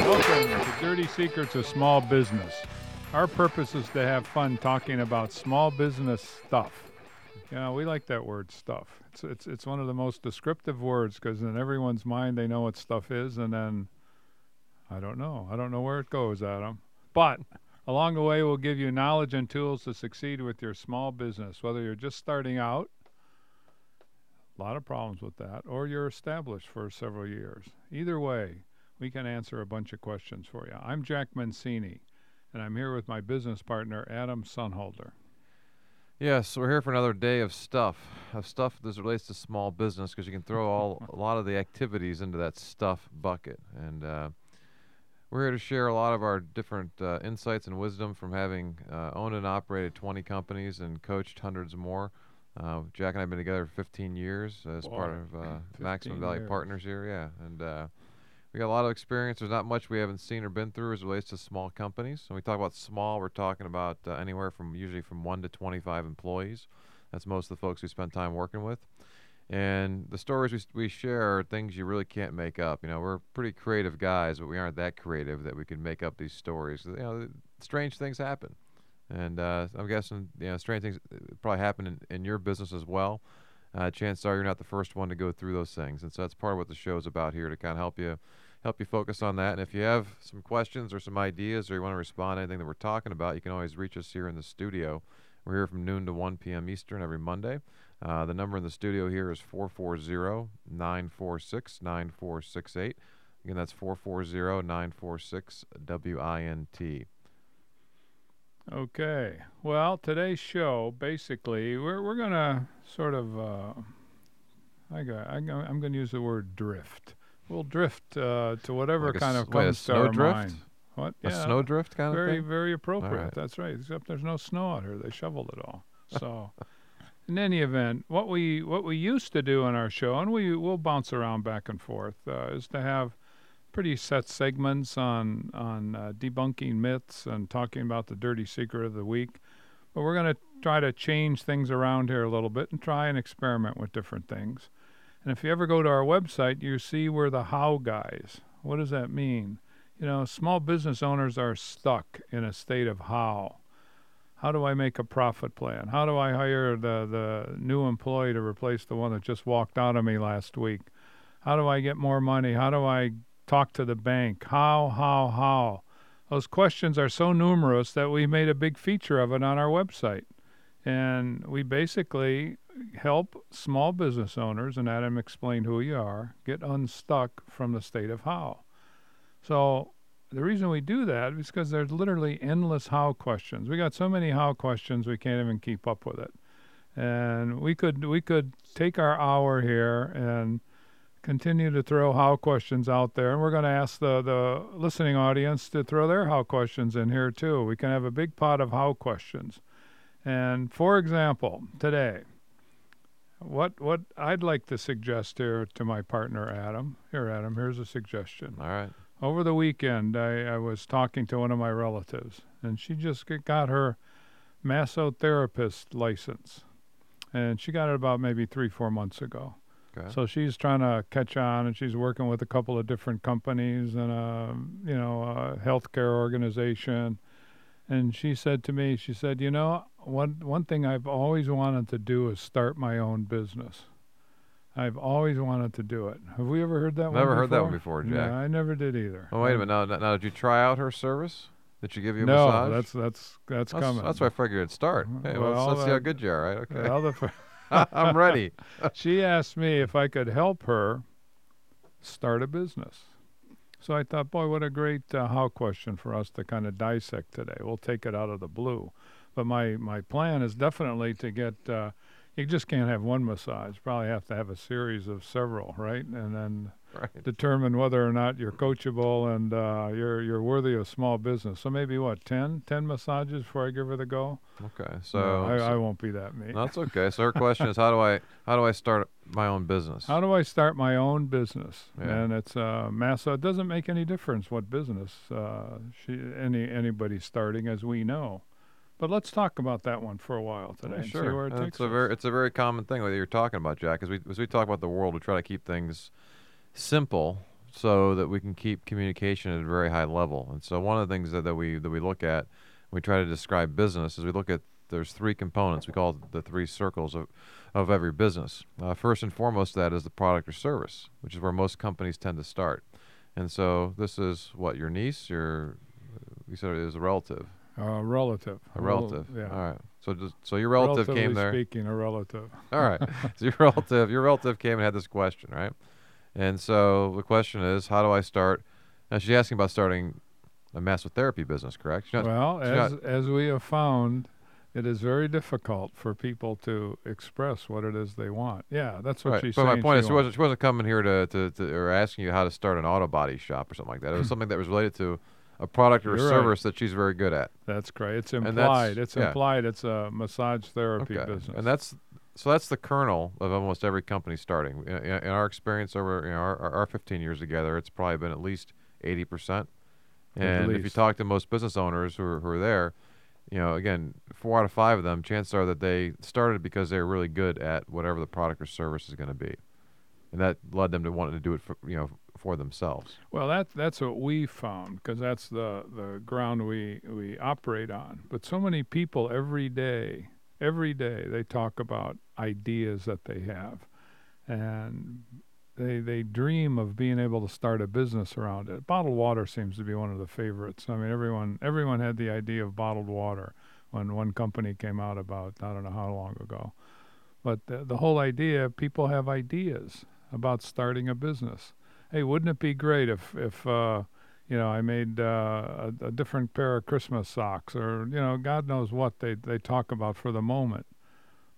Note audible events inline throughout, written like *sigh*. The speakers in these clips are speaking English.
Welcome to Dirty Secrets of Small Business. Our purpose is to have fun talking about small business stuff. You know, we like that word stuff. It's it's it's one of the most descriptive words because in everyone's mind they know what stuff is, and then I don't know. I don't know where it goes, Adam. But along the way, we'll give you knowledge and tools to succeed with your small business, whether you're just starting out. A lot of problems with that, or you're established for several years. Either way, we can answer a bunch of questions for you. I'm Jack Mencini, and I'm here with my business partner, Adam Sonnhalter. Yes, we're here for another day of stuff, of stuff that relates to small business, because you can throw all *laughs* a lot of the activities into that stuff bucket. And uh, we're here to share a lot of our different uh, insights and wisdom from having uh, owned and operated 20 companies and coached hundreds more. Uh, Jack and I have been together for 15 years as part of uh, *laughs* Maximum Valley years. Partners here, yeah. And uh, we got a lot of experience. There's not much we haven't seen or been through as it relates to small companies. When we talk about small, we're talking about uh, anywhere from usually from one to 25 employees. That's most of the folks we spend time working with. And the stories we, we share are things you really can't make up. You know, we're pretty creative guys, but we aren't that creative that we can make up these stories. You know, strange things happen. And uh, I'm guessing, you know, strange things uh, probably happen in, in your business as well. Uh, chances are you're not the first one to go through those things. And so that's part of what the show is about here to kind of help you help you focus on that. And if you have some questions or some ideas or you want to respond to anything that we're talking about, you can always reach us here in the studio. We're here from noon to 1 p.m. Eastern every Monday. Uh, the number in the studio here is 440 946 9468. Again, that's 440 946 WINT. Okay. Well, today's show basically we're we're gonna sort of uh, I got I go, I'm gonna use the word drift. We'll drift uh, to whatever Like kind of wait, comes to our snowdrift? mind. What? A Yeah. snowdrift kind very of thing? Very very appropriate. right. That's right. Except there's no snow out here. They shoveled it all. So. *laughs* In any event, what we what we used to do on our show, and we will bounce around back and forth, uh, is to have pretty set segments on on uh, debunking myths and talking about the dirty secret of the week. But we're going to try to change things around here a little bit and try and experiment with different things. And if you ever go to our website, you see we're the how guys. What does that mean? You know, small business owners are stuck in a state of how. How do I make a profit plan? How do I hire the, the new employee to replace the one that just walked out of me last week? How do I get more money? How do I talk to the bank? How, how, how? Those questions are so numerous that we made a big feature of it on our website. And we basically help small business owners, and Adam explained who you are, get unstuck from the state of how. So the reason we do that is because there's literally endless how questions. We got so many how questions we can't even keep up with it. And we could we could take our hour here and continue to throw how questions out there, and we're going to ask the the listening audience to throw their how questions in here too. We can have a big pot of how questions. And for example, today, what what I'd like to suggest here to my partner Adam. Here, Adam. Here's a suggestion. All right. Over the weekend, I, I was talking to one of my relatives, and she just got her massotherapist license, and she got it about maybe three, four months ago. Okay. So she's trying to catch on, and she's working with a couple of different companies and a you know a healthcare organization. And she said to me, she said, you know, one one thing I've always wanted to do is start my own business. I've always wanted to do it. Have we ever heard that one? Never heard that one before? Jack. No, I never did either. Oh, wait a minute. Now, now, did you try out her service? Did she give you a no, massage? that's that's that's, that's, coming. that's why I figured it'd start. Hey, well, Well, let's, let's see how good you are, right? Okay. *laughs* I'm ready. *laughs* she asked me if I could help her start a business. So I thought, boy, what a great uh, how question for us to kind of dissect today. We'll take it out of the blue. But my, my plan is definitely to get, uh, you just can't have one massage. Probably have to have a series of several, right? And then Right. determine whether or not you're coachable and uh, you're, you're worthy of small business. So maybe what, 10? 10 massages before I give her the go? Okay. So, No, I, so- I won't be that mean. that's okay. So her question is, how do I how do I start my own business? How do I start my own business? Yeah. And it's uh, massa. It doesn't make any difference what business uh, she, any anybody starting, as we know. But let's talk about that one for a while today Yeah, sure. it it's a very it's a very common thing that you're talking about, Jack. As we as we talk about the world, we try to keep things simple so that we can keep communication at a very high level. And so one of the things that, that we that we look at we try to describe business is we look at there's three components. We call it the three circles of, of every business. Uh, first and foremost, that is the product or service, which is where most companies tend to start. And so this is what your niece, your you said it is a relative. Uh, relative. A relative. yeah. All right. So just, so your relative Relatively came there. speaking, a relative. All right. *laughs* so your relative, your relative came and had this question, right? And so the question is, how do I start? Now she's asking about starting a massotherapy business, correct? Not- well, as not- as we have found, it is very difficult for people to express what it is they want. Yeah, that's what right. she's but saying. my point she is, she wasn't, she wasn't coming here to, to, to or asking you how to start an auto body shop or something like that. It was *laughs* something that was related to a product or a You're right. service that she's very good at. That's great. It's implied. it's yeah. implied. It's a massage therapy Okay. business. And that's so that's the kernel of almost every company starting. In, in in our experience over you know, our, our our 15 years together, it's probably been at least 80 percent. And if you talk to most business owners who are, who are there, you know, again, four out of five of them, chances are that they started because they were really good at whatever the product or service is going to be, and that led them to wanting to do it for you know for themselves. Well, that that's what we found because that's the the ground we we operate on. But so many people every day, every day they talk about ideas that they have, and they they dream of being able to start a business around it. Bottled water seems to be one of the favorites. I mean, everyone everyone had the idea of bottled water when one company came out about I don't know how long ago. But the, the whole idea, people have ideas about starting a business hey, wouldn't it be great if if uh, you know I made uh, a, a different pair of Christmas socks, or you know, God knows what they they talk about for the moment,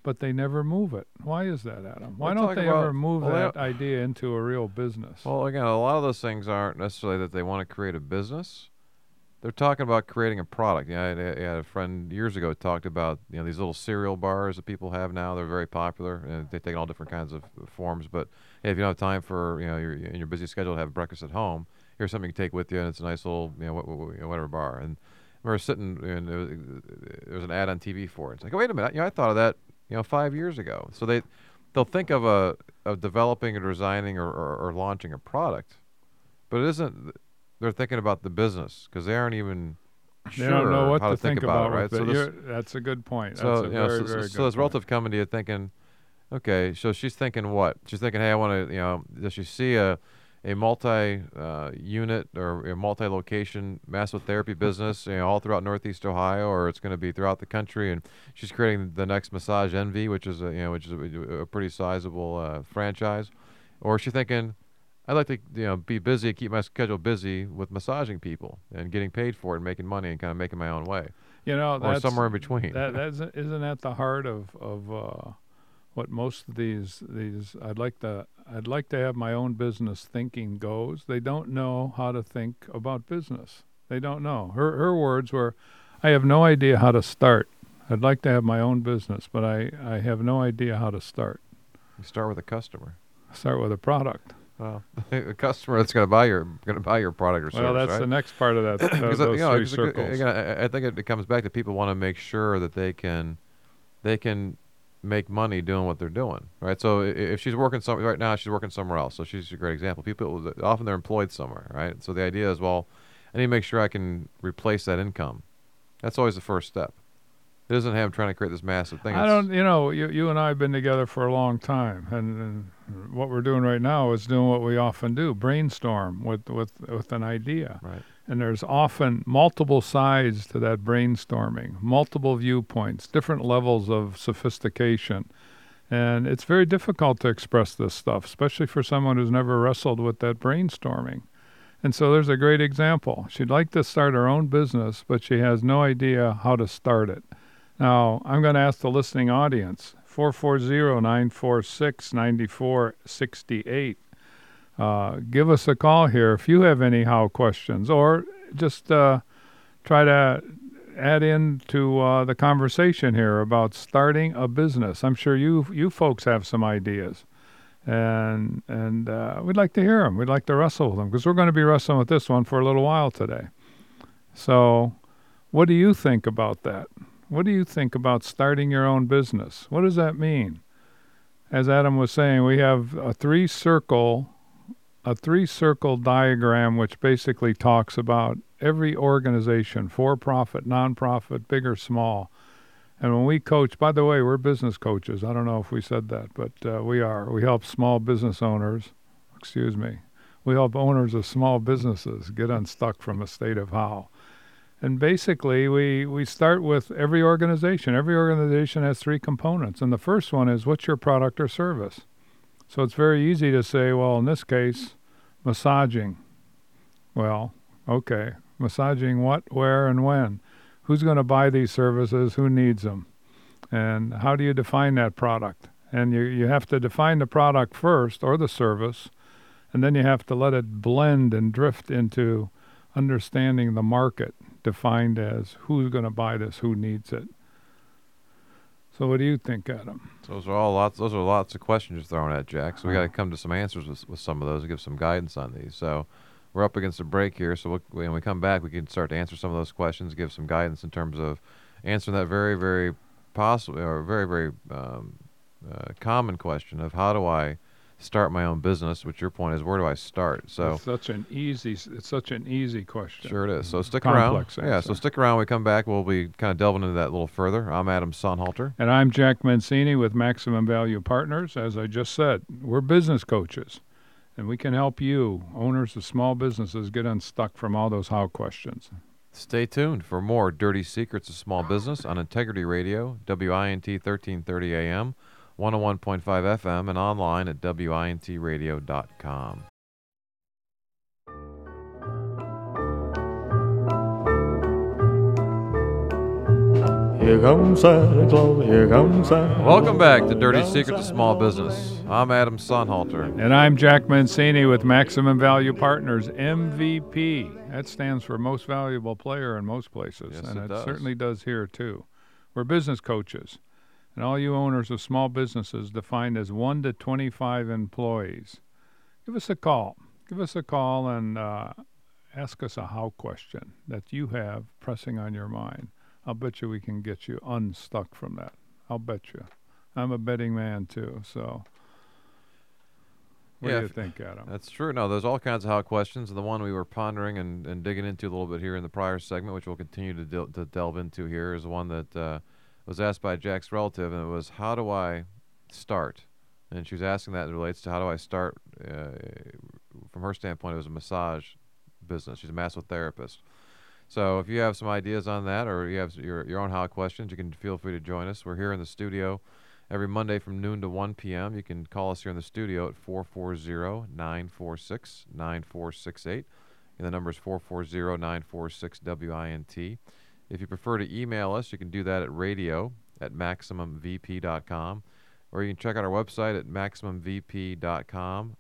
but they never move it. Why is that, Adam? Why We're don't they about- ever move well, that idea into a real business? Well, again, a lot of those things aren't necessarily that they want to create a business. They're talking about creating a product. You know, I, had a- I had a friend years ago talked about you know these little cereal bars that people have now. They're very popular, and they take all different kinds of forms. But hey, if you don't have time for you know your, in your busy schedule to have breakfast at home, here's something you can take with you, and it's a nice little you know, what, what, you know whatever bar. And we were sitting, and there was, there was an ad on TV for it. It's like, oh, wait a minute, you know, I thought of that you know five years ago. So they they'll think of a of developing or designing or, or, or launching a product, but it isn't. They're thinking about the business because they aren't even they sure don't know what how to to think, about, about, it, right? So this, that's a good point. so that's a you know, very, so, very so, so this point. relative coming to you thinking, okay, so she's thinking what? She's thinking, hey, I want to, you know, does she see a a multi uh, unit or a multi location massotherapy *laughs* business, you know, all throughout Northeast Ohio, or it's going to be throughout the country, and she's creating the next Massage Envy, which is a, you know, which is a, a pretty sizable uh, franchise, or is she thinking? I'd like to, you know, be busy, keep my schedule busy with massaging people and getting paid for it and making money and kind of making my own way, you know, or that's, somewhere in between. that that's isn't at the heart of of uh, what most of these these I'd like to I'd like to have my own business thinking goes. They don't know how to think about business. They don't know. Her her words were, "I have no idea how to start. I'd like to have my own business, but I I have no idea how to start. You start with a customer. Start with a product. Well, *laughs* a customer that's going to buy your going to buy your product or service, well, that's right? the next part of that. *coughs* th- those you know, three circles. again, I, I think it, it comes back to people want to make sure that they can, they can make money doing what they're doing, right? So if she's working some right now, she's working somewhere else. So she's a great example. People often they're employed somewhere, right? So the idea is, well, I need to make sure I can replace that income. That's always the first step. It isn't him trying to create this massive thing. I It's- don't, you know, you, you and I have been together for a long time, and, and what we're doing right now is doing what we often do: brainstorm with with with an idea. Right. And there's often multiple sides to that brainstorming, multiple viewpoints, different levels of sophistication, and it's very difficult to express this stuff, especially for someone who's never wrestled with that brainstorming. And so there's a great example. She'd like to start her own business, but she has no idea how to start it. Now, I'm going to ask the listening audience 440 946 9468. Uh, Give us a call here if you have any how questions, or just uh, try to add in to uh, the conversation here about starting a business. I'm sure you you folks have some ideas, and and uh, we'd like to hear them. We'd like to wrestle with them because we're going to be wrestling with this one for a little while today. So, what do you think about that? What do you think about starting your own business? What does that mean? As Adam was saying, we have a three circle a three circle diagram which basically talks about every organization, for profit, non-profit, big or small. And when we coach, by the way, we're business coaches. I don't know if we said that, but uh, we are. We help small business owners, excuse me, we help owners of small businesses get unstuck from a state of how. And basically, we, we start with every organization. Every organization has three components. And the first one is what's your product or service? So it's very easy to say, well, in this case, massaging. Well, okay. Massaging what, where, and when? Who's going to buy these services? Who needs them? And how do you define that product? And you, you have to define the product first or the service, and then you have to let it blend and drift into understanding the market defined as who's going to buy this, who needs it. So what do you think, Adam? Those are all lots. Those are lots of questions you're throwing at Jack. So we got to come to some answers with, with some of those and give some guidance on these. So we're up against a break here. So we'll, when we come back, we can start to answer some of those questions, give some guidance in terms of answering that very, very possible or very, very um, uh, common question of how do I start my own business, which your point is where do I start? So it's such an easy it's such an easy question. Sure it is. So mm-hmm. stick Complex around. Yeah, so stick around. When we come back, we'll be kind of delving into that a little further. I'm Adam Sonnhalter. And I'm Jack Mencini with Maximum Value Partners. As I just said, we're business coaches, and we can help you, owners of small businesses, get unstuck from all those how questions. Stay tuned for more Dirty Secrets of Small Business on Integrity Radio, WINT 1330 AM, 101.5 FM, and online at WINTradio.com. Here comes Santa Claus, here comes Santa Welcome back to Dirty comes Secrets of Small Business. I'm Adam Sonnhalter. And I'm Jack Mencini with Maximum Value Partners, MVP. That stands for Most Valuable Player in most places, Yes, and it it, does. certainly does here too. We're business coaches, and all you owners of small businesses defined as 1 to 25 employees, give us a call. Give us a call and uh, ask us a how question that you have pressing on your mind. I'll bet you we can get you unstuck from that. I'll bet you. I'm a betting man too, so. What Yeah, do you think, Adam? That's true. No, there's all kinds of how questions. And the one we were pondering and, and digging into a little bit here in the prior segment, which we'll continue to, del- to delve into here, is one that uh, was asked by Jack's relative, and it was, How do I start? And she was asking that it relates to how do I start. Uh, from her standpoint, it was a massage business. She's a massotherapist. So if you have some ideas on that or you have your, your own how questions, you can feel free to join us. We're here in the studio every Monday from noon to 1 p.m. You can call us here in the studio at 440-946-9468. And the number is 440-946-WINT. If you prefer to email us, you can do that at radio at maximumvp.com or you can check out our website at maximumvp.com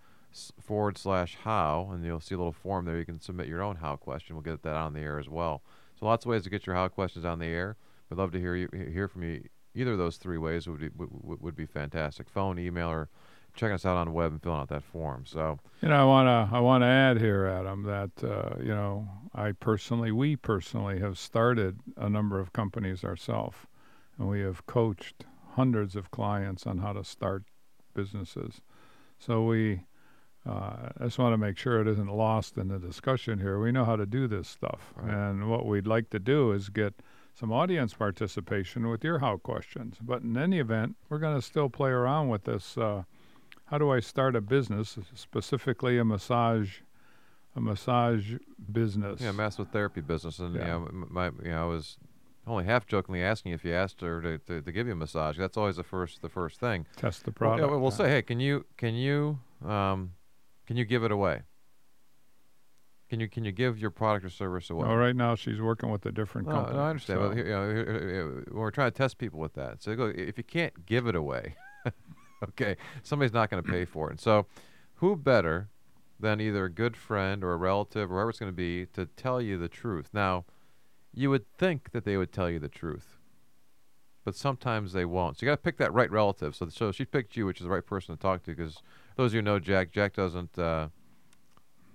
forward slash how, and you'll see a little form there. You can submit your own how question. We'll get that on the air as well. So lots of ways to get your how questions on the air. We'd love to hear you hear from you. Either of those three ways would be would- would be fantastic. Phone, email, or checking us out on the web and filling out that form. So You know, I want to I want to add here, Adam, that uh, you know, I personally, we personally have started a number of companies ourselves, and we have coached hundreds of clients on how to start businesses. So we, uh, I just want to make sure it isn't lost in the discussion here. We know how to do this stuff, Right. and what we'd like to do is get some audience participation with your how questions. But in any event, we're going to still play around with this. Uh, how do I start a business, specifically a massage, a massage business? yeah, massotherapy business, and Yeah. you know, my you know, I was only half jokingly asking if you asked her to, to, to give you a massage. That's always the first the first thing. Test the Well, product. yeah, we'll yeah. say, hey, can you can you um, can you give it away? Can you can you give your product or service away? Well, right now she's working with a different No, company. no, I understand. so- But here, you know, here- here, we're trying to test people with that, so go, if you can't give it away, *laughs* okay, somebody's not going to pay for it. And so, who better than either a good friend or a relative or whoever it's going to be to tell you the truth? Now, you would think that they would tell you the truth, but sometimes they won't. So you got to pick that right relative. So, so she picked you, which is the right person to talk to. Because those of you who know Jack, Jack doesn't. Uh,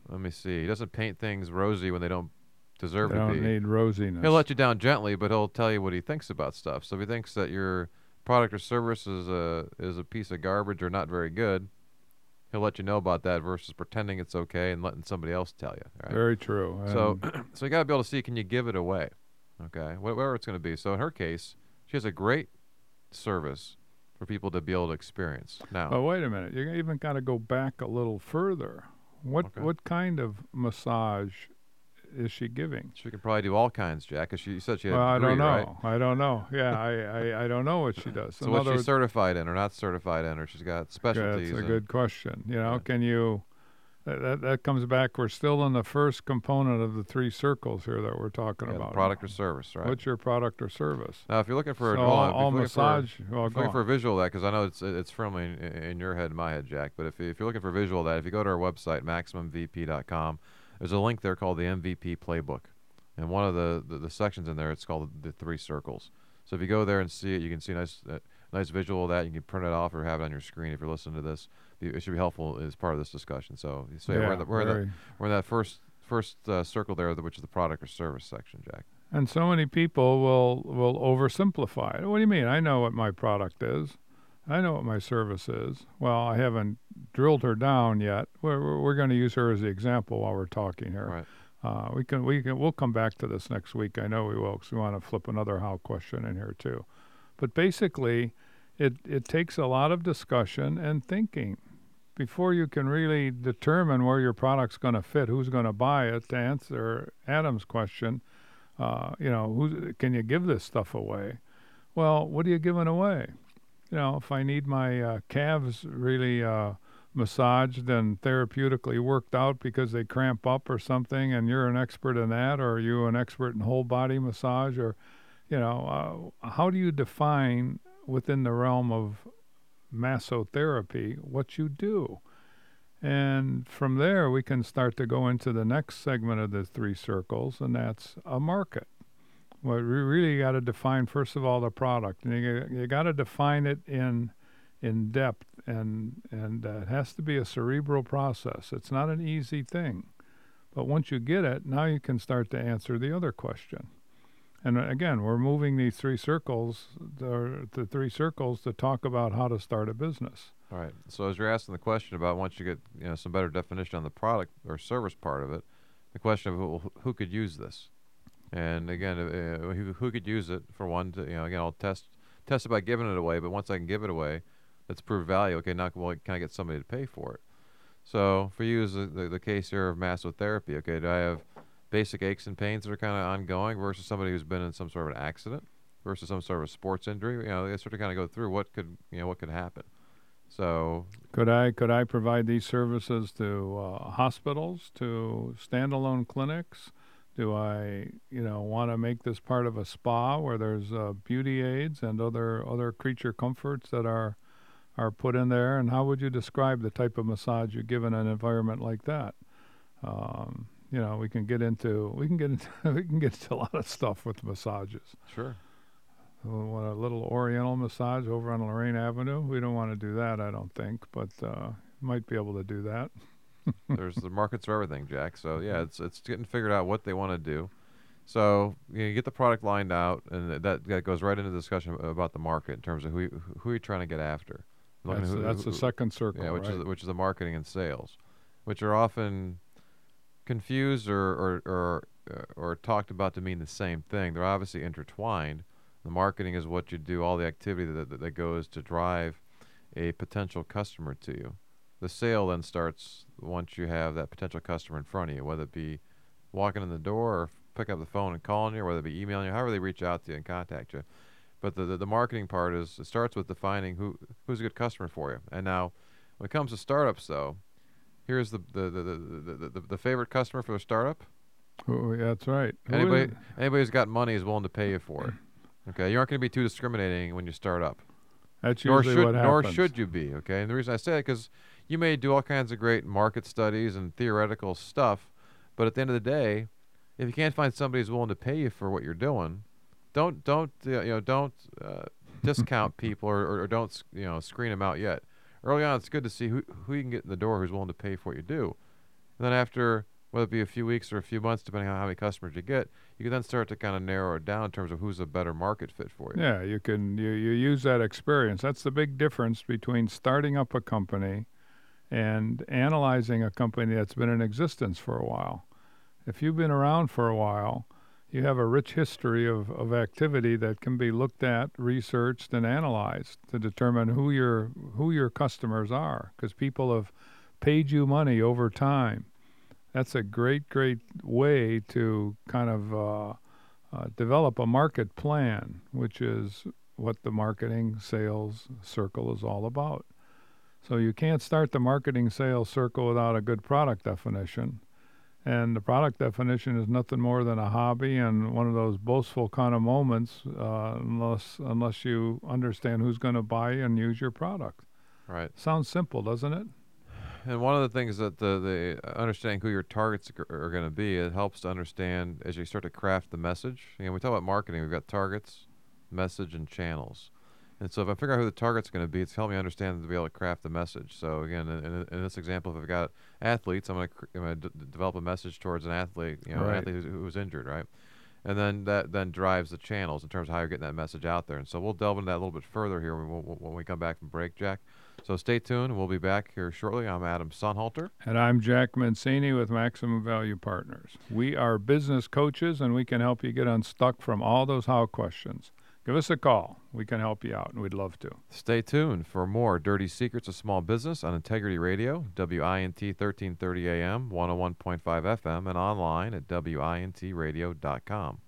let me see. He doesn't paint things rosy when they don't deserve they to don't be. need rosiness. He'll let you down gently, but he'll tell you what he thinks about stuff. So if he thinks that your product or service is a is a piece of garbage or not very good, he'll let you know about that versus pretending it's okay and letting somebody else tell you. Right? Very true. So, And *clears throat* so you got to be able to see can you give it away, okay? Wh- Whatever it's going to be. So in her case, she has a great service for people to be able to experience. Now, but wait a minute, you even got to go back a little further. What Okay. what kind of massage is she giving? she can probably do all kinds, Jack. 'cause she said she had Well, I three, don't know. right? I don't know. Yeah, I, I, I don't know what she *laughs* does. So In what's other she words- certified in or not certified in, or she's got Yeah, specialties? That's a good question. You know, Yeah. can you? That, that that comes back. We're still in the first component of the three circles here that we're talking yeah, about. product or service, right? What's your product or service? now, if you're looking for so a, all, all looking for- massage. well, If go you're looking for a visual of that, because I know it's it's firmly in, in your head and my head, Jack. But if if you're looking for a visual of that, if you go to our website maximumvp.com, there's a link there called the MVP Playbook, and one of the, the, the sections in there it's called the three circles. So if you go there and see it, you can see a nice uh, nice visual of that. You can print it off or have it on your screen if you're listening to this. It should be helpful as part of this discussion. So, so yeah, we're, in the, we're, in the, we're in that first first uh, circle there, which is the product or service section, Jack. And so many people will will oversimplify it. What do you mean? I know what my product is. I know what my service is. Well, I haven't drilled her down yet. We're we're, we're going to use her as the example while we're talking here. Right. Uh, we can we can we'll come back to this next week. I know we will because we want to flip another how question in here too. But basically, it it takes a lot of discussion and thinking before you can really determine where your product's going to fit, who's going to buy it. To answer Adam's question, uh, you know, who can you give this stuff away? Well, what are you giving away? You know, if I need my uh, calves really uh, massaged and therapeutically worked out because they cramp up or something, and you're an expert in that, or are you an expert in whole body massage, or you know, uh, how do you define within the realm of massotherapy what you do? And from there, we can start to go into the next segment of the three circles, and that's a market. Well, we really got to define first of all the product, and you, you got to define it in in depth, and and uh, it has to be a cerebral process. It's not an easy thing, but once you get it, now you can start to answer the other question. And uh, again, we're moving these three circles, the, the three circles, to talk about how to start a business. All right. So as you're asking the question about once you get you know some better definition on the product or service part of it, the question of who, who could use this, and again, uh, who, who could use it for one? To, you know, again, I'll test test it by giving it away. But once I can give it away, let's prove value. Okay, now well, can I get somebody to pay for it? So for you, is the, the, the case here of massotherapy. Okay, do I have basic aches and pains that are kind of ongoing versus somebody who's been in some sort of an accident versus some sort of a sports injury? You know, they sort of kind of go through what could you know what could happen. So Could I could I provide these services to uh, hospitals, to standalone clinics? Do I, you know, want to make this part of a spa where there's uh, beauty aids and other other creature comforts that are are put in there? And how would you describe the type of massage you give in an environment like that? Um, you know, we can get into we can get into *laughs* we can get into a lot of stuff with massages. sure. Want a little Oriental massage over on Lorain Avenue? We don't want to do that, I don't think, but uh, might be able to do that. *laughs* There's the markets for everything, Jack. So yeah, it's it's getting figured out what they want to do. So you, know, you get the product lined out, and that that goes right into the discussion about the market in terms of who you, who are you're trying to get after. That's, who- that's the second circle, Yeah, which right? is which is the marketing and sales, which are often confused or or or, uh, or talked about to mean the same thing. They're obviously intertwined. The marketing is what you do, all the activity that, that, that goes to drive a potential customer to you. The sale then starts once you have that potential customer in front of you, whether it be walking in the door or picking up the phone and calling you, or whether it be emailing you, however they reach out to you and contact you. But the, the, the marketing part is it starts with defining who who's a good customer for you. And now, when it comes to startups, though, here's the the the, the, the, the, the favorite customer for a startup. Oh, who- that's right. Anybody anybody who's got money is willing to pay you for it. Okay, you aren't going to be too discriminating when you start up. That's Nor usually should what nor should you be. Okay, and the reason I say it because you may do all kinds of great market studies and theoretical stuff, but at the end of the day, if you can't find somebody who's willing to pay you for what you're doing, don't don't uh, you know don't uh, discount *laughs* people or, or, or don't you know screen them out yet. Early on, it's good to see who who you can get in the door who's willing to pay for what you do. And then after whether it be a few weeks or a few months, depending on how many customers you get, you can then start to kind of narrow it down in terms of who's a better market fit for you. Yeah, you can you, you use that experience. That's the big difference between starting up a company and analyzing a company that's been in existence for a while. If you've been around for a while, you have a rich history of, of activity that can be looked at, researched, and analyzed to determine who your who your customers are, because people have paid you money over time. That's a great, great way to kind of uh, uh, develop a market plan, which is what the marketing sales circle is all about. So you can't start the marketing sales circle without a good product definition and the product definition is nothing more than a hobby and one of those boastful kind of moments, uh, unless unless you understand who's going to buy and use your product. Right. Sounds simple, doesn't it? And one of the things that the, the understanding who your targets are going to be, it helps to understand as you start to craft the message. You know, we talk about marketing. We've got targets, message, and channels. And so if I figure out who the target's going to be, it's helping me understand to be able to craft the message. So again, in, in, this example, if I've got athletes, I'm going to, I'm going to d- develop a message towards an athlete, you know, right. an athlete who's, who's injured, right? And then that then drives the channels in terms of how you're getting that message out there. And so we'll delve into that a little bit further here when, when we come back from break, Jack. So stay tuned. We'll be back here shortly. I'm Adam Sonnhalter. And I'm Jack Mencini with Maximum Value Partners. We are business coaches and we can help you get unstuck from all those how questions give us a call. We can help you out, and we'd love to. Stay tuned for more Dirty Secrets of Small Business on Integrity Radio, WINT 1330 AM, 101.5 FM, and online at WINTradio.com.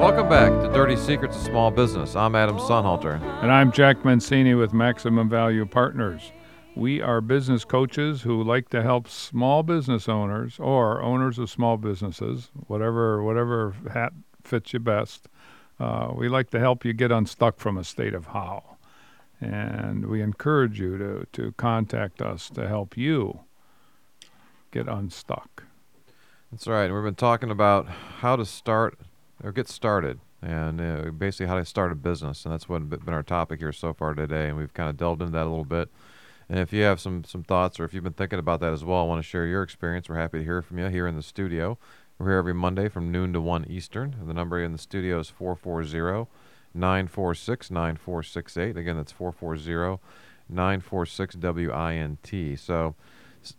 Welcome back to Dirty Secrets of Small Business. I'm Adam Sonnhalter. And I'm Jack Mencini with Maximum Value Partners. We are business coaches who like to help small business owners or owners of small businesses, whatever whatever hat fits you best. Uh, we like to help you get unstuck from a state of how, and we encourage you to to contact us to help you get unstuck. That's right. We've been talking about how to start or get started, and uh, basically how to start a business, and that's what been our topic here so far today. And we've kind of delved into that a little bit. And if you have some some thoughts or if you've been thinking about that as well, I want to share your experience. We're happy to hear from you here in the studio. We're here every Monday from noon to 1 Eastern. The number in the studio is 440 946 9468. Again, that's 440 946 WINT. So,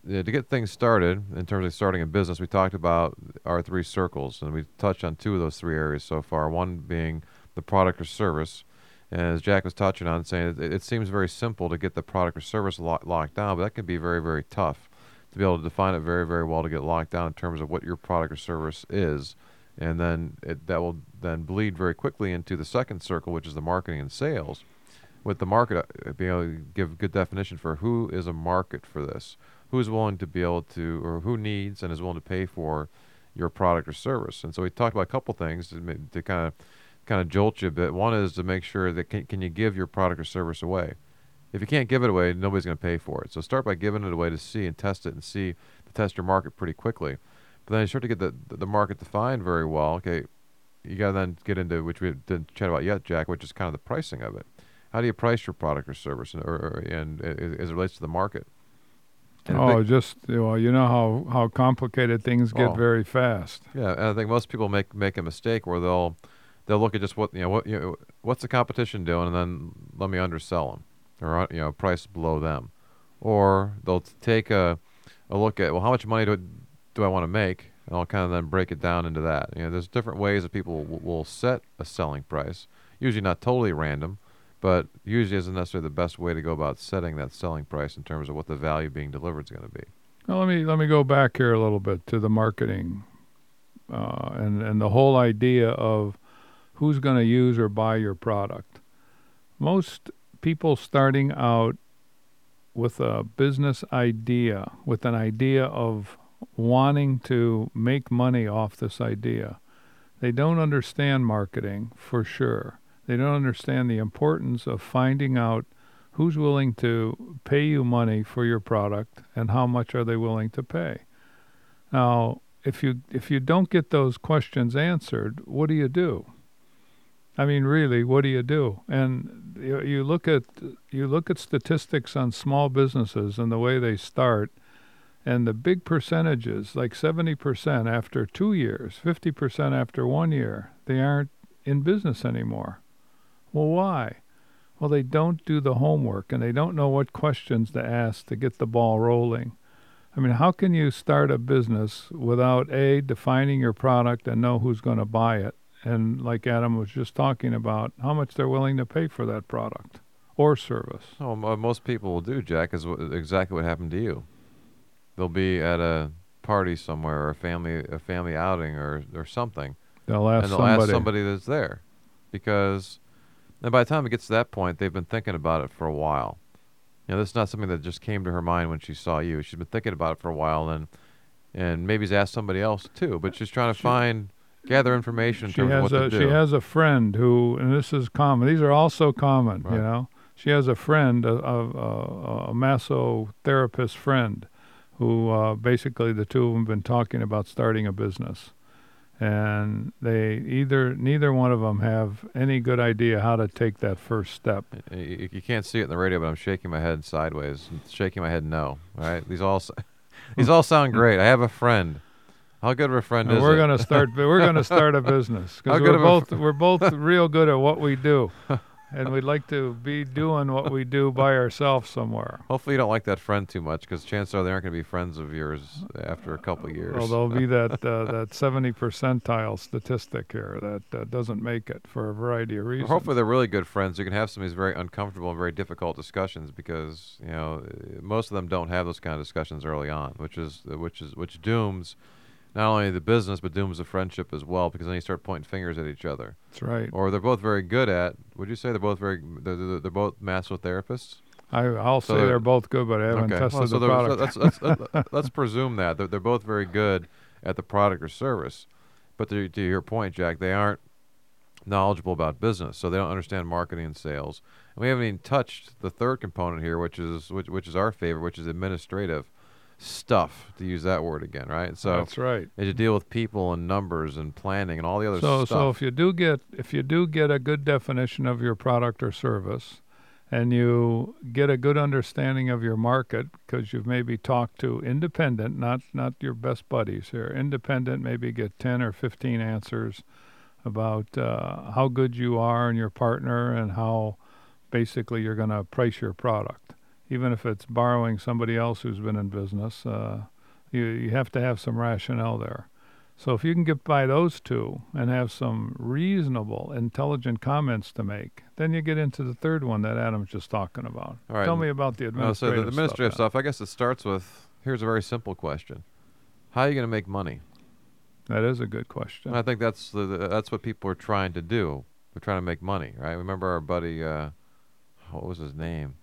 to get things started in terms of starting a business, we talked about our three circles, and we touched on two of those three areas so far. One being the product or service, as Jack was touching on, saying it, it seems very simple to get the product or service lo- locked down, but that can be very, very tough to be able to define it very, very well to get locked down in terms of what your product or service is. And then it, that will then bleed very quickly into the second circle, which is the marketing and sales. With the market, uh, being able to give a good definition for who is a market for this, who's willing to be able to, or who needs and is willing to pay for your product or service. And so we talked about a couple things to, to kind of kind of jolt you a bit. One is to make sure that can, can you give your product or service away. If you can't give it away, nobody's going to pay for it. So start by giving it away to see and test it and see to test your market pretty quickly. But then you start to get the the market defined very well. Okay, you got to then get into which we didn't chat about yet, Jack, which is kind of the pricing of it. How do you price your product or service, and, or, or, and as it relates to the market? And oh, just well, you know how how complicated things get oh, very fast. Yeah, and I think most people make make a mistake where they'll they'll look at just what you know what you know, what's the competition doing, and then let me undersell them, or uh, you know price below them, or they'll take a a look at well how much money do do I want to make, and I'll kind of then break it down into that. You know, there's different ways that people will, will set a selling price. Usually not totally random, but usually isn't necessarily the best way to go about setting that selling price in terms of what the value being delivered is going to be. Well, let me let me go back here a little bit to the marketing, uh, and and the whole idea of who's going to use or buy your product. Most people starting out with a business idea, with an idea of wanting to make money off this idea, they don't understand marketing for sure. They don't understand the importance of finding out who's willing to pay you money for your product and how much are they willing to pay. Now, if you if you don't get those questions answered, what do you do? I mean, really, what do you do? And you, you look at you look at statistics on small businesses and the way they start, and the big percentages, like 70% after two years, 50% after one year, they aren't in business anymore. Well, why? Well, they don't do the homework and they don't know what questions to ask to get the ball rolling. I mean, how can you start a business without A, defining your product and know who's going to buy it? And like Adam was just talking about, how much they're willing to pay for that product or service. Oh, most people will do, Jack, is wh- exactly what happened to you. They'll be at a party somewhere or a family a family outing or or something, They'll ask and they'll somebody. ask somebody that's there, because, and by the time it gets to that point, they've been thinking about it for a while. You know, this is not something that just came to her mind when she saw you. She's been thinking about it for a while, and and maybe she's asked somebody else too. But she's trying to She- find, gather information in she terms has of what a she has a friend who, and this is common. These are also common. Right. You know, she has a friend, a, a, a, a massotherapist friend, who uh, basically the two of them been talking about starting a business, and they either neither one of them have any good idea how to take that first step. Y- y- You can't see it in the radio, but I'm shaking my head sideways, shaking my head no. All right, these all *laughs* these all sound *laughs* great. I have a friend. How good of a friend And is we're it? gonna start. We're gonna start a *laughs* business because we're both f- we're both real good at what we do, *laughs* and we'd like to be doing what we do by ourselves somewhere. Hopefully, you don't like that friend too much, because chances are they aren't going to be friends of yours after a couple of years. Well, there'll be that uh, *laughs* that seventy percentile statistic here that uh, doesn't make it for a variety of reasons. Hopefully, they're really good friends. You can have some of these very uncomfortable and very difficult discussions because you know most of them don't have those kind of discussions early on, which is which is which dooms not only the business but dooms the friendship as well because then you start pointing fingers at each other. That's right. Or they're both very good at. Would you say they're both very? They're, they're, they're both massotherapists. I, I'll So say they're- they're both good, but I haven't okay. tested Well, so the product. so let's, let's, let's, let's presume that they're, they're both very good at the product or service, but to, to your point, Jack, they aren't knowledgeable about business, so they don't understand marketing and sales. And we haven't even touched the third component here, which is which, which is our favorite, which is administrative stuff. To use that word again, right? So That's right. as you deal with people and numbers and planning and all the other So, stuff. so if you do get if you do get a good definition of your product or service, and you get a good understanding of your market because you've maybe talked to independent, not not your best buddies here, independent, maybe get ten or fifteen answers about uh, how good you are and your partner and how basically you're going to price your product, even if it's borrowing somebody else who's been in business. Uh, you you have to have some rationale there. So if you can get by those two and have some reasonable, intelligent comments to make, then you get into the third one that Adam's just talking about. All right, Tell me about the No, administrative so the administrative stuff. stuff, I guess it starts with here's a very simple question: How are you going to make money? That is a good question. And I think that's the, the that's what people are trying to do. They're trying to make money, right? Remember our buddy, uh, what was his name?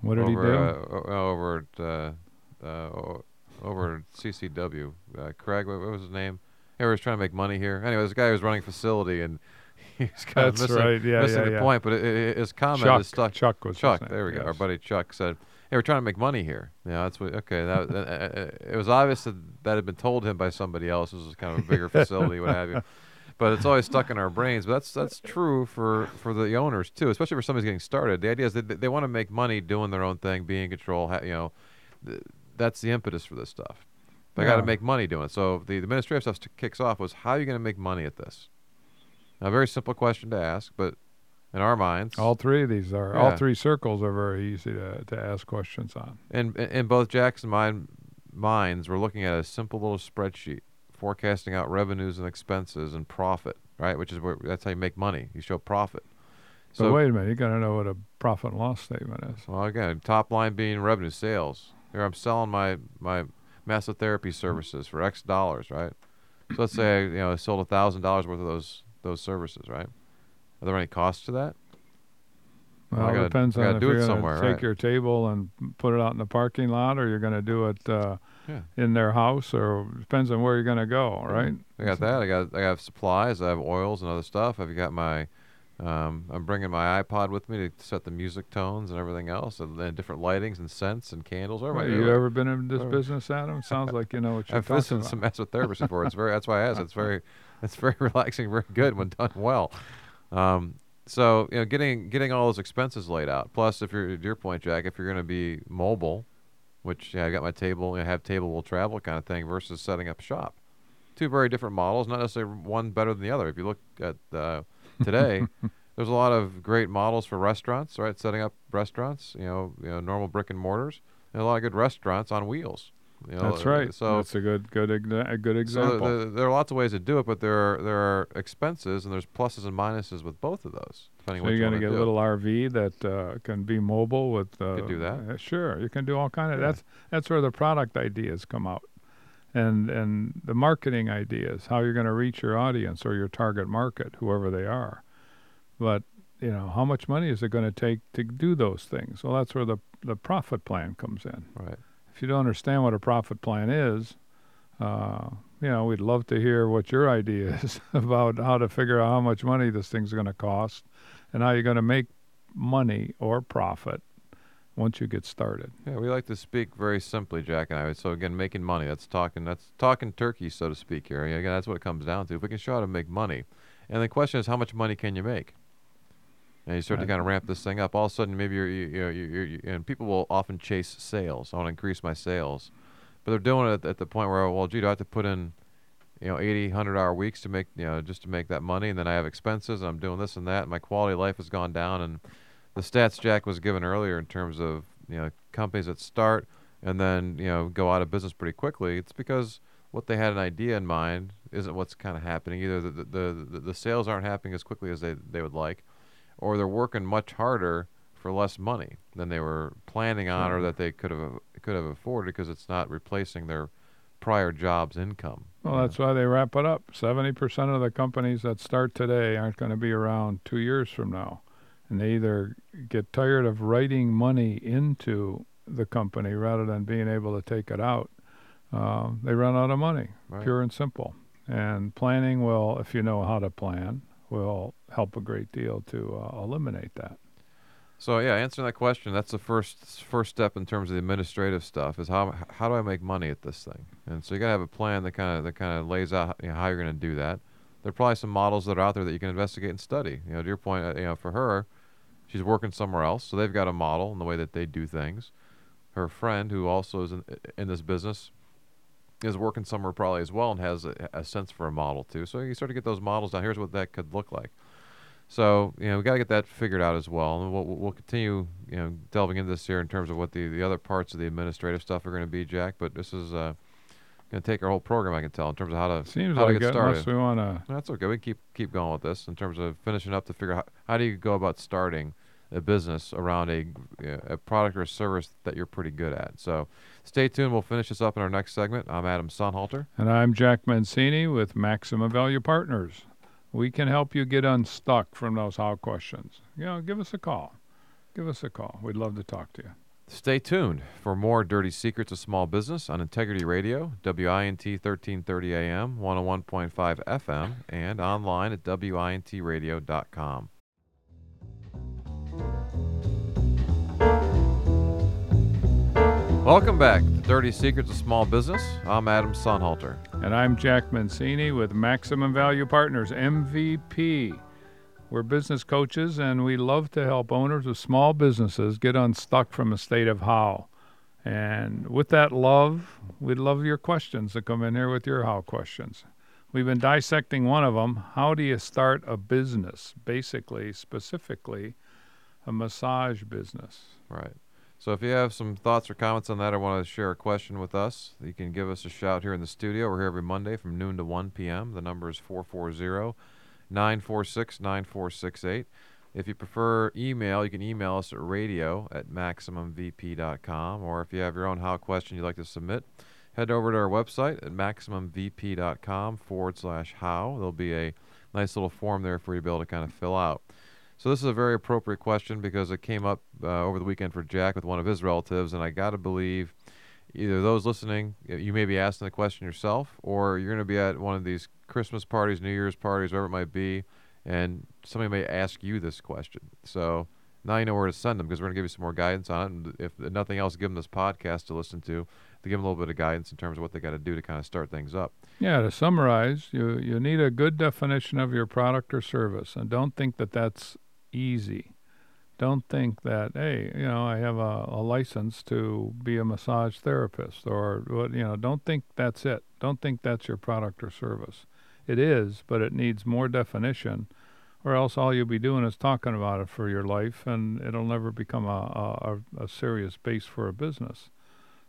What did over, he do? Uh, over at uh, uh, over CCW, uh, Craig. What, what was his name? He was trying to make money here. Anyway, this guy was running a facility, and *laughs* he's kind That's of missing, right. Yeah, missing yeah, the yeah. point. But it, it, his comment Chuck. is stuck. Chuck was Chuck, there we go. Our buddy Chuck said, "Hey, we're trying to make money here." You know, that's what. Okay, that, uh, uh, it was obvious that that had been told him by somebody else. This was kind of a bigger facility, what have you. *laughs* But it's always stuck in our brains. But that's that's true for for the owners too, especially for somebody's getting started. The idea is that they, they want to make money doing their own thing, being in control. Ha- you know, th- that's the impetus for this stuff. They got to make money doing it. So the the administrative stuff st- kicks off was how are you going to make money at this? Now, a very simple question to ask, but in our minds, all three of these are all three circles are very easy to, to ask questions on. in in both Jack's and mine minds, we're looking at a simple little spreadsheet forecasting out revenues and expenses and profit, right? Which is where that's how you make money. You show profit. So So wait a minute, you got to know what a profit and loss statement is. well, again, top line being revenue sales. Here I'm selling my my massotherapy services for X dollars, right? So let's say you know I sold a thousand dollars worth of those those services, right? Are there any costs to that? Well, Well, it gotta- depends on if you're going to take right. your table and put it out in the parking lot, or you're going to do it uh, Yeah. in their house, or depends on where you're going to go, right? I got that. I got I have supplies. I have oils and other stuff. I've got my. Um, I'm bringing my iPod with me to set the music tones and everything else, and then different lightings and scents and candles. Well, you ever been in this Whatever. business, Adam? *laughs* Sounds like you know what you're I've talking listened about. to some massotherapist before. It's very. That's why I asked. It's very. *laughs* It's very *laughs* relaxing. Very good when done well. Um, so you know, getting getting all those expenses laid out. Plus, if you're to your point, Jack, if you're going to be mobile, which yeah, I got my table, I have table will travel kind of thing, versus setting up shop. Two very different models. Not necessarily one better than the other. If you look at uh, today, *laughs* there's a lot of great models for restaurants, right? Setting up restaurants, you know, you know, normal brick and mortars, and a lot of good restaurants on wheels. You know, That's right. So that's a good good a good so example. the, the, there are lots of ways to do it, but there are there are expenses and there's pluses and minuses with both of those, depending So what you're going to get do. a little RV that uh, can be mobile with. Uh, Could do that. uh, sure, you can do all kind of. Yeah. That's that's where the product ideas come out, and and the marketing ideas, how you're going to reach your audience or your target market, whoever they are. But you know, how much money is it going to take to do those things? Well, that's where the the profit plan comes in. right. If you don't understand what a profit plan is, uh, you know, we'd love to hear what your idea *laughs* is about how to figure out how much money this thing's going to cost and how you're going to make money or profit once you get started. Yeah, we like to speak very simply, Jack and I. So again, making money. That's talking. That's talking turkey, so to speak. Here, again, that's what it comes down to. If we can show how to make money, and the question is, how much money can you make? And you start to kind of ramp this thing up. All of a sudden, maybe you're, you, you know, you're, you're, you and people will often chase sales. I want to increase my sales, but they're doing it at, at the point where, well, gee, do I have to put in, you know, 80, 100 hour weeks to make, you know, just to make that money, and then I have expenses, and I'm doing this and that, and my quality of life has gone down, and the stats Jack was given earlier in terms of you know companies that start and then you know go out of business pretty quickly. It's because what they had an idea in mind isn't what's kind of happening. Either the the, the the sales aren't happening as quickly as they they would like, or they're working much harder for less money than they were planning on or that they could have could have afforded because it's not replacing their prior job's income. Well, that's why they wrap it up. 70% of the companies that start today aren't going to be around two years from now. And they either get tired of writing money into the company rather than being able to take it out. Uh, they run out of money, Right. pure and simple. And planning will, if you know how to plan, will help a great deal to uh, eliminate that. So yeah, answering that question, that's the first first step in terms of the administrative stuff is how how do I make money at this thing? And so you gotta have a plan that kind of that kind of lays out you know, how you're going to do that. There are probably some models that are out there that you can investigate and study. You know, to your point, uh, you know, for her, she's working somewhere else, so they've got a model in the way that they do things. Her friend, who also is in, in this business, is working somewhere probably as well and has a, a sense for a model too. So you start to get those models down. Here's what that could look like. So you know we got to get that figured out as well, and we'll, we'll continue you know delving into this here in terms of what the, the other parts of the administrative stuff are going to be, Jack. But this is uh, going to take our whole program, I can tell, in terms of how to Seems how to get started. we want to That's okay. We can keep keep going with this in terms of finishing up to figure out how, how do you go about starting a business around a a product or a service that you're pretty good at. So stay tuned. We'll finish this up in our next segment. I'm Adam Sonnhalter. And I'm Jack Mencini with Maximum Value Partners. We can help you get unstuck from those how questions. You know, give us a call. Give us a call. We'd love to talk to you. Stay tuned for more dirty secrets of small business on Integrity Radio, WINT 1330 AM, 101.5 FM, and online at wintradio.com. Welcome back to Dirty Secrets of Small Business. I'm Adam Sonnhalter. And I'm Jack Mencini with Maximum Value Partners, MVP. We're business coaches and we love to help owners of small businesses get unstuck from a state of how. And with that love, we'd love your questions to come in here with your how questions. We've been dissecting one of them. How do you start a business? Basically, specifically, a massage business. Right. So if you have some thoughts or comments on that or want to share a question with us, you can give us a shout here in the studio. We're here every Monday from noon to 1 p.m. The number is 440 946 9468. If you prefer email, you can email us at radio at maximumvp.com. Or if you have your own how question you'd like to submit, head over to our website at maximumvp.com forward slash how. There'll be a nice little form there for you to be able to kind of fill out. So this is a very appropriate question because it came up uh, over the weekend for Jack with one of his relatives, and I got to believe either those listening, you may be asking the question yourself, or you're going to be at one of these Christmas parties, New Year's parties, whatever it might be, and somebody may ask you this question. So now you know where to send them because we're going to give you some more guidance on it. If nothing else, give them this podcast to listen to to give them a little bit of guidance in terms of what they got to do to kind of start things up. Yeah, to summarize, you, you need a good definition of your product or service, and don't think that that's easy. Don't think that, hey, you know, I have a, a license to be a massage therapist, or you know, don't think that's it. Don't think that's your product or service. It is, but it needs more definition, or else all you'll be doing is talking about it for your life, and it'll never become a, a, a a serious base for a business.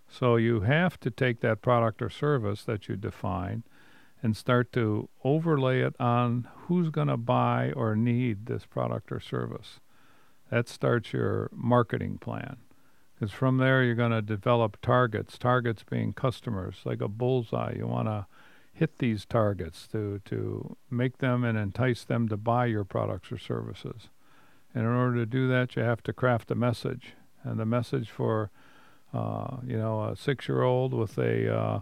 So you have to take that product or service that you define and start to overlay it on who's going to buy or need this product or service. That starts your marketing plan. Because from there, you're going to develop targets, targets being customers, like a bullseye. You want to hit these targets to, to make them and entice them to buy your products or services. And in order to do that, you have to craft a message. And the message for, uh, you know, a six-year-old with a, uh,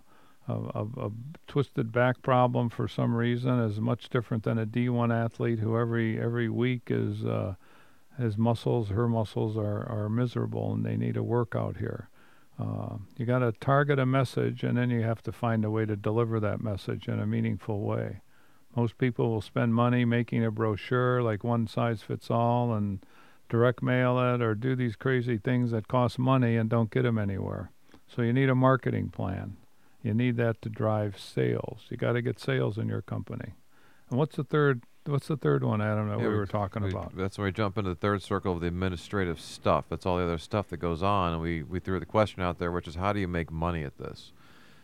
a, a, a twisted back problem for some reason is much different than a D1 athlete who every every week is uh, his muscles, her muscles are, are miserable and they need a workout here. Uh, you got to target a message and then you have to find a way to deliver that message in a meaningful way. Most people will spend money making a brochure like one size fits all and direct mail it or do these crazy things that cost money and don't get them anywhere. So you need a marketing plan. You need that to drive sales. You got to get sales in your company. And what's the third? What's the third one, Adam? That Yeah, we we- were talking We- about. That's when we jump into the third circle of the administrative stuff. That's all the other stuff that goes on. And we, we threw the question out there, which is how do you make money at this?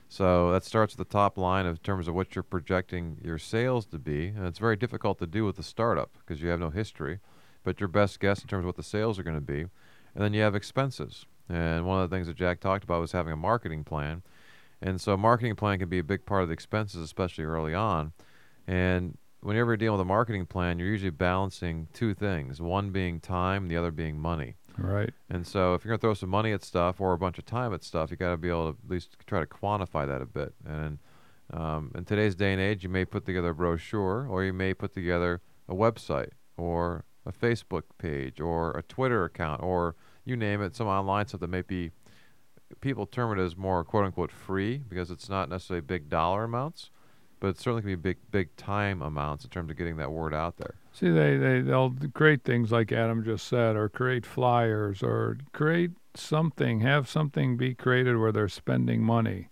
So that starts at the top line in terms of what you're projecting your sales to be. And it's very difficult to do with a startup because you have no history. But your best guess in terms of what the sales are going to be. And then you have expenses. And one of the things that Jack talked about was having a marketing plan. And so a marketing plan can be a big part of the expenses, especially early on. And whenever you're dealing with a marketing plan, you're usually balancing two things one being time, the other being money. Right. And so if you're going to throw some money at stuff or a bunch of time at stuff, you got to be able to at least try to quantify that a bit. And um, in today's day and age, you may put together a brochure or you may put together a website or a Facebook page or a Twitter account or you name it, some online stuff that may be, people term it as more quote unquote free because it's not necessarily big dollar amounts, but it certainly can be big, big time amounts in terms of getting that word out there. See, they, they, they'll create things like Adam just said, or create flyers, or create something, have something be created where they're spending money,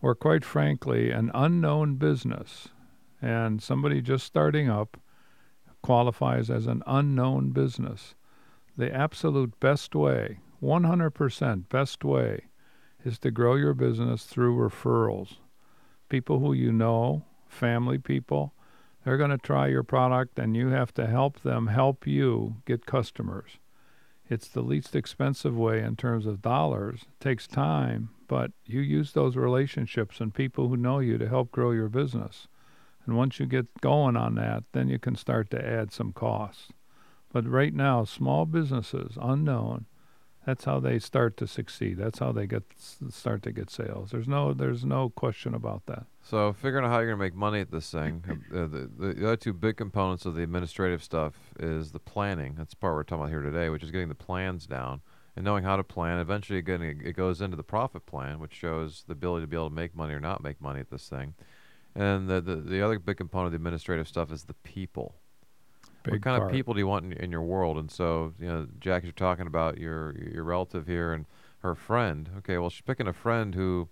or quite frankly, an unknown business. And somebody just starting up qualifies as an unknown business. The absolute best way, 100% best way, is to grow your business through referrals. People who you know, family people, they're going to try your product and you have to help them help you get customers. It's the least expensive way in terms of dollars. It takes time, but you use those relationships and people who know you to help grow your business. And once you get going on that, then you can start to add some costs. But right now, small businesses, unknown, that's how they start to succeed. That's how they get start to get sales. There's no there's no question about that. So figuring out how you're to make money at this thing, uh, the, the, the other two big components of the administrative stuff is the planning. That's the part we're talking about here today, which is getting the plans down and knowing how to plan. Eventually, again, it goes into the profit plan, which shows the ability to be able to make money or not make money at this thing. And the, the, the other big component of the administrative stuff is the people. Big what kind part. of people do you want in, in your world? And so, you know, Jack, you're talking about your your relative here and her friend. Okay, well, she's picking a friend who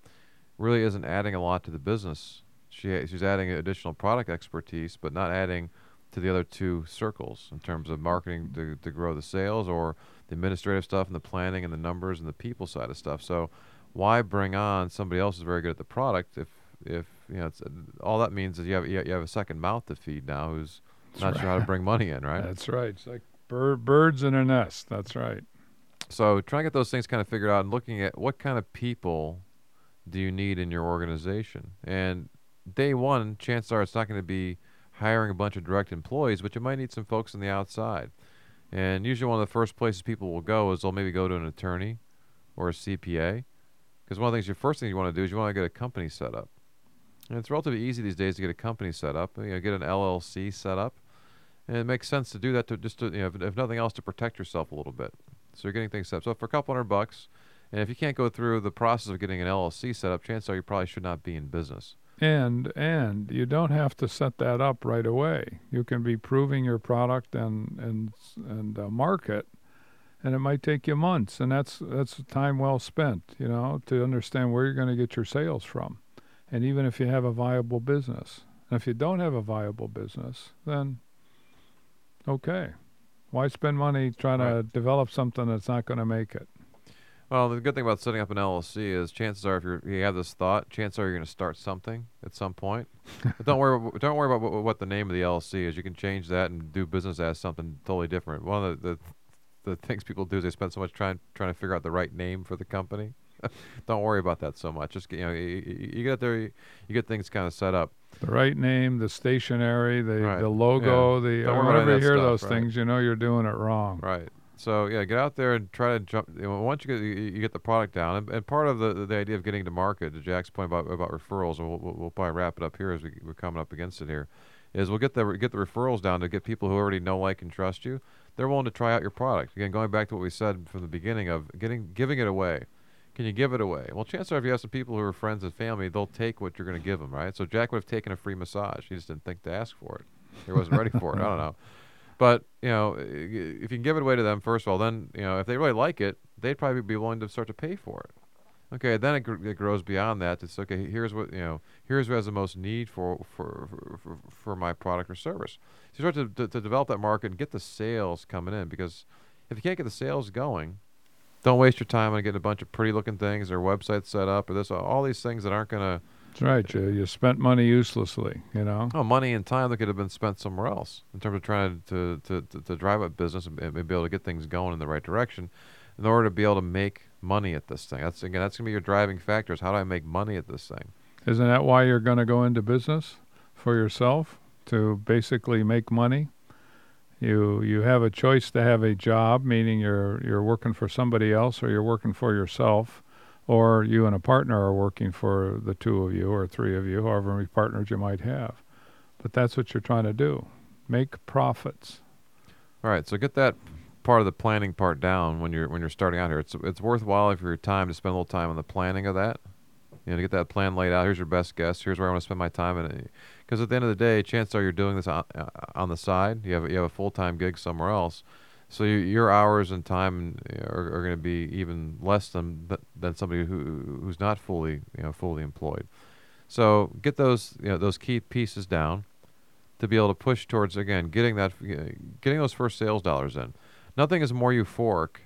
really isn't adding a lot to the business. She she's adding additional product expertise, but not adding to the other two circles in terms of marketing to, to grow the sales or the administrative stuff and the planning and the numbers and the people side of stuff. So, why bring on somebody else who's very good at the product if if you know it's, all that means is you have you have a second mouth to feed now who's not sure how to bring money in, right? That's right. It's like bird, birds in a nest. That's right. So trying to get those things kind of figured out and looking at what kind of people do you need in your organization. And day one, chances are it's not going to be hiring a bunch of direct employees, but you might need some folks on the outside. And usually one of the first places people will go is they'll maybe go to an attorney or a CPA. Because one of the things, your first thing you want to do is you want to get a company set up. And it's relatively easy these days to get a company set up. You know, get an LLC set up. And it makes sense to do that to just to, you know, if, if nothing else, to protect yourself a little bit. So you're getting things set up. So for a couple hundred bucks, and if you can't go through the process of getting an LLC set up, chances are you probably should not be in business. And and you don't have to set that up right away. You can be proving your product and and and uh, market, and it might take you months. And that's that's time well spent, you know, to understand where you're going to get your sales from, and even if you have a viable business. And if you don't have a viable business, then Okay. Why spend money trying to develop something that's not going to make it? Well, the good thing about setting up an LLC is chances are, if you're, you have this thought, chances are you're going to start something at some point. *laughs* but don't worry. Don't worry about what, what the name of the LLC is. You can change that and do business as something totally different. One of the, the the things people do is they spend so much trying trying to figure out the right name for the company. *laughs* don't worry about that so much. Just get- you know, you, you you get there, you, you get things kind of set up. The right name, the stationery, the Right. the logo, the Don't whenever you hear stuff, those right. things, you know you're doing it wrong. Right. So yeah, get out there and try to jump. You know, once you get you, you get the product down, and, and part of the the idea of getting to market, to Jack's point about about referrals, and we'll, we'll, we'll probably wrap it up here as we, we're coming up against it here, is we'll get the get the referrals down to get people who already know, like, and trust you. They're willing to try out your product. Again, going back to what we said from the beginning of getting giving it away. Can you give it away? Well, chances are, if you have some people who are friends and family, they'll take what you're going to give them, right? So Jack would have taken a free massage. He just didn't think to ask for it. He wasn't ready for it. I don't know. *laughs* But you know, if you can give it away to them first of all, then you know if they really like it, they'd probably be willing to start to pay for it. Okay, then it, gr- it grows beyond that. It's okay. Here's what you know. Here's who has the most need for for for, for, my product or service. So you start to, to to develop that market and get the sales coming in because if you can't get the sales going, don't waste your time on getting a bunch of pretty looking things or websites set up or this all these things that aren't gonna That's right. You, you spent money uselessly. You know. Oh, money and time that could have been spent somewhere else in terms of trying to to, to, to drive up business and, and be able to get things going in the right direction in order to be able to make money at this thing. That's again that's gonna be your driving factor is how do I make money at this thing? Isn't that why you're going to go into business for yourself to basically make money? You you have a choice to have a job, meaning you're you're working for somebody else or you're working for yourself, or you and a partner are working for the two of you or three of you, however many partners you might have. But that's what you're trying to do. Make profits. All right, so get that part of the planning part down when you're when you're starting out here. It's it's worthwhile for your time to spend a little time on the planning of that. You know, to get that plan laid out. Here's your best guess. Here's where I want to spend my time, and because at the end of the day, chances are you're doing this on, uh, on the side. You have you have a full time gig somewhere else, so you, your hours and time uh, are, are going to be even less than than somebody who who's not fully you know fully employed. So get those you know those key pieces down to be able to push towards again getting that getting those first sales dollars in. Nothing is more euphoric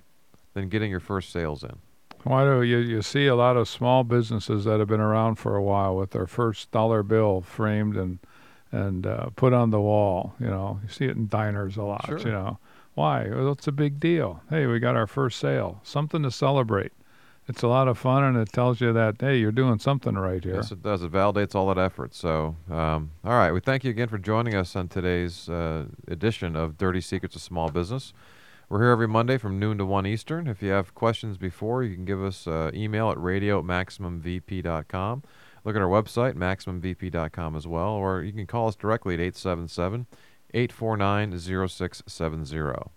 than getting your first sales in. Why do you you see a lot of small businesses that have been around for a while with their first dollar bill framed and and uh, put on the wall? You know, you see it in diners a lot. Sure. You know, why? Well, it's a big deal. Hey, we got our first sale. Something to celebrate. It's a lot of fun, and it tells you that hey, you're doing something right here. Yes, it does. It validates all that effort. So, um, all right, we thank you again for joining us on today's uh, edition of Dirty Secrets of Small Business. We're here every Monday from noon to 1 Eastern. If you have questions before, you can give us uh, email at radio at maximumvp.com. Look at our website, maximumvp.com as well, or you can call us directly at 877 849 0670.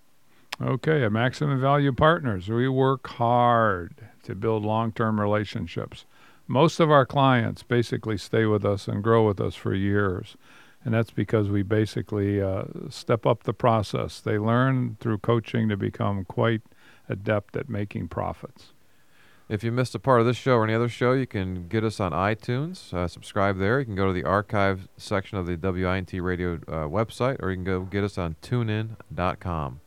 Okay, at Maximum Value Partners, we work hard to build long term relationships. Most of our clients basically stay with us and grow with us for years. And that's because we basically uh, step up the process. They learn through coaching to become quite adept at making profits. If you missed a part of this show or any other show, you can get us on iTunes. Uh, subscribe there. You can go to the archive section of the WINT radio uh, website, or you can go get us on tunein.com.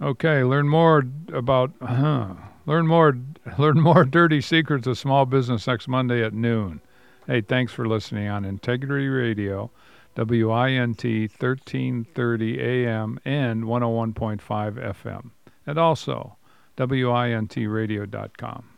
Okay, learn more about uh, *clears throat* learn more *laughs* learn more dirty secrets of small business next Monday at noon. Hey, thanks for listening on Integrity Radio, WINT 1330 AM and 101.5 FM, and also WINTradio.com.